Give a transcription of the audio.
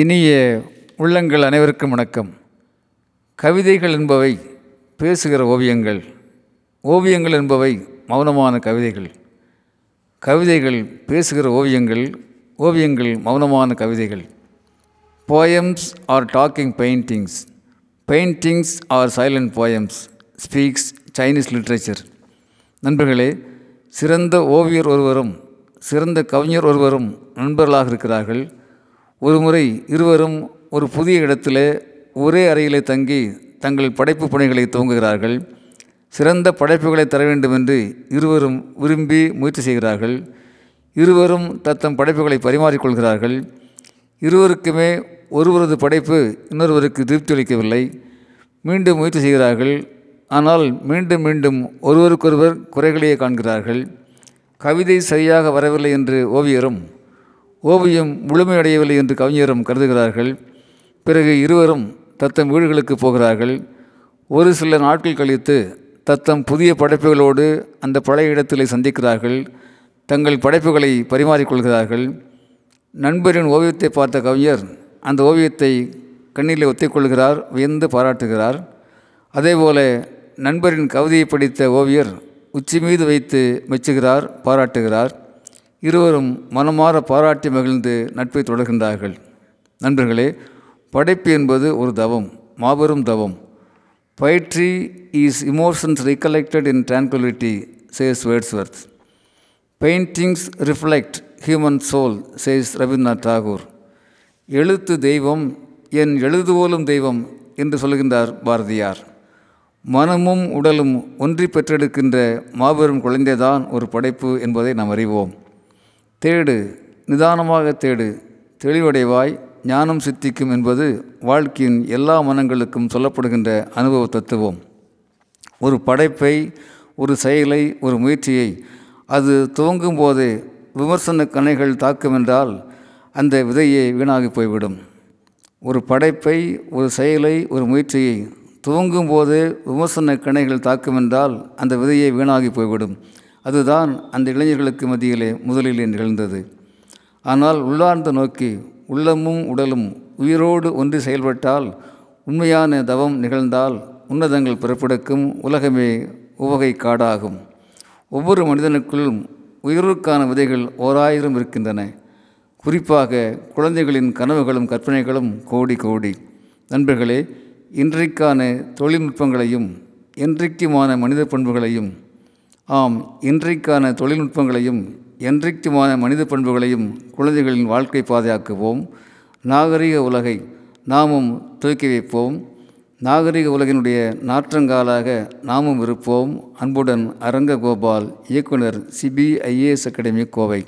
இனிய உள்ளங்கள் அனைவருக்கும் வணக்கம். கவிதைகள் என்பவை பேசுகிற ஓவியங்கள். ஓவியங்கள் என்பவை மௌனமான கவிதைகள். கவிதைகள் பேசுகிற ஓவியங்கள் ஓவியங்கள் மௌனமான கவிதைகள். Poems are talking paintings paintings are silent poems speaks Chinese literature நண்பர்களே சிறந்த ஓவியர் ஒருவரும் சிறந்த கவிஞர் ஒருவரும் நண்பர்களாக இருக்கிறார்கள். ஒருமுறை இருவரும் ஒரு புதிய இடத்திலே ஒரே அறையிலே தங்கி தங்கள் படைப்பு பணிகளை துவங்குகிறார்கள். சிறந்த படைப்புகளை தர வேண்டும் என்று இருவரும் விரும்பி முயற்சி செய்கிறார்கள். இருவரும் தத்தம் படைப்புகளை பரிமாறிக்கொள்கிறார்கள். இருவருக்குமே ஒருவரது படைப்பு இன்னொருவருக்கு திருப்தி அளிக்கவில்லை. மீண்டும் முயற்சி செய்கிறார்கள். ஆனால் மீண்டும் மீண்டும் ஒருவருக்கொருவர் குறைகளையே காண்கிறார்கள். கவிதை சரியாக வரவில்லை என்று ஓவியரும் ஓவியம் முழுமையடையவில்லை என்று கவிஞரும் கருதுகிறார்கள். பிறகு இருவரும் தத்தம் வீடுகளுக்கு போகிறார்கள். ஒரு சில நாட்கள் கழித்து தத்தம் புதிய படைப்புகளோடு அந்த பழைய இடத்திலே சந்திக்கிறார்கள். தங்கள் படைப்புகளை பரிமாறிக்கொள்கிறார்கள். நண்பரின் ஓவியத்தை பார்த்த கவிஞர் அந்த ஓவியத்தை கண்ணிலே ஒத்திக்கொள்கிறார் வியந்து பாராட்டுகிறார். அதேபோல நண்பரின் கவிதையை படித்த ஓவியர் உச்சி மீது வைத்து மெச்சுகிறார் பாராட்டுகிறார். இருவரும் மனமாற பாராட்டி மகிழ்ந்து நட்பை தொடர்கின்றார்கள். நண்பர்களே படைப்பு என்பது ஒரு தவம் மாபெரும் தவம். பயிற்சி is emotions recollected in tranquillity says Wordsworth paintings reflect human soul says Rabindranath Tagore எழுத்து தெய்வம் என் எழுதுவோலும் தெய்வம் என்று சொல்கின்றார் பாரதியார். மனமும் உடலும் ஒன்றி பெற்றெடுக்கின்ற மாபெரும் குழந்தைதான் ஒரு படைப்பு என்பதை நாம் அறிவோம். தேடு நிதானமாக தேடு தெளிவடைவாய் ஞானம் சித்திக்கும் என்பது வாழ்க்கையின் எல்லா மனங்களுக்கும் சொல்லப்படுகின்ற அனுபவ தத்துவம். ஒரு படைப்பை ஒரு செயலை ஒரு முயற்சியை அது துவங்கும் போது விமர்சன கணைகள் தாக்கும் என்றால் அந்த விதையே வீணாகி போய்விடும். ஒரு படைப்பை ஒரு செயலை ஒரு முயற்சியை துவங்கும் போது விமர்சன கணைகள் தாக்கும் என்றால் அந்த விதையை வீணாகி போய்விடும். அதுதான் அந்த இளைஞர்களுக்கு மத்தியிலே முதலில் நிகழ்ந்தது. ஆனால் உள்ளார்ந்த நோக்கி உள்ளமும் உடலும் உயிரோடு ஒன்று செயல்பட்டால் உண்மையான தவம் நிகழ்ந்தால் உன்னதங்கள் பிறப்பெடுக்கும் உலகமே உவகை காடாகும் ஒவ்வொரு மனிதனுக்குள்ளும் உயிருக்கான விதைகள் ஓராயிரம் இருக்கின்றன. குறிப்பாக குழந்தைகளின் கனவுகளும் கற்பனைகளும் கோடி கோடி. நண்பர்களே இன்றைக்கான தொழில்நுட்பங்களையும் என்றைக்குமான மனித பண்புகளையும் ஆம் இன்றைக்கான தொழில்நுட்பங்களையும் என்றைக்குமான மனித பண்புகளையும் குழந்தைகளின் வாழ்க்கை பாதையாக்குவோம். நாகரிக உலகை நாமும் தூக்கி வைப்போம். நாகரிக உலகினுடைய நாற்றங்காலாக நாமும் இருப்போம். அன்புடன் அரங்ககோபால் இயக்குனர் சிபிஐஏஎஸ் அகாடமி கோவை.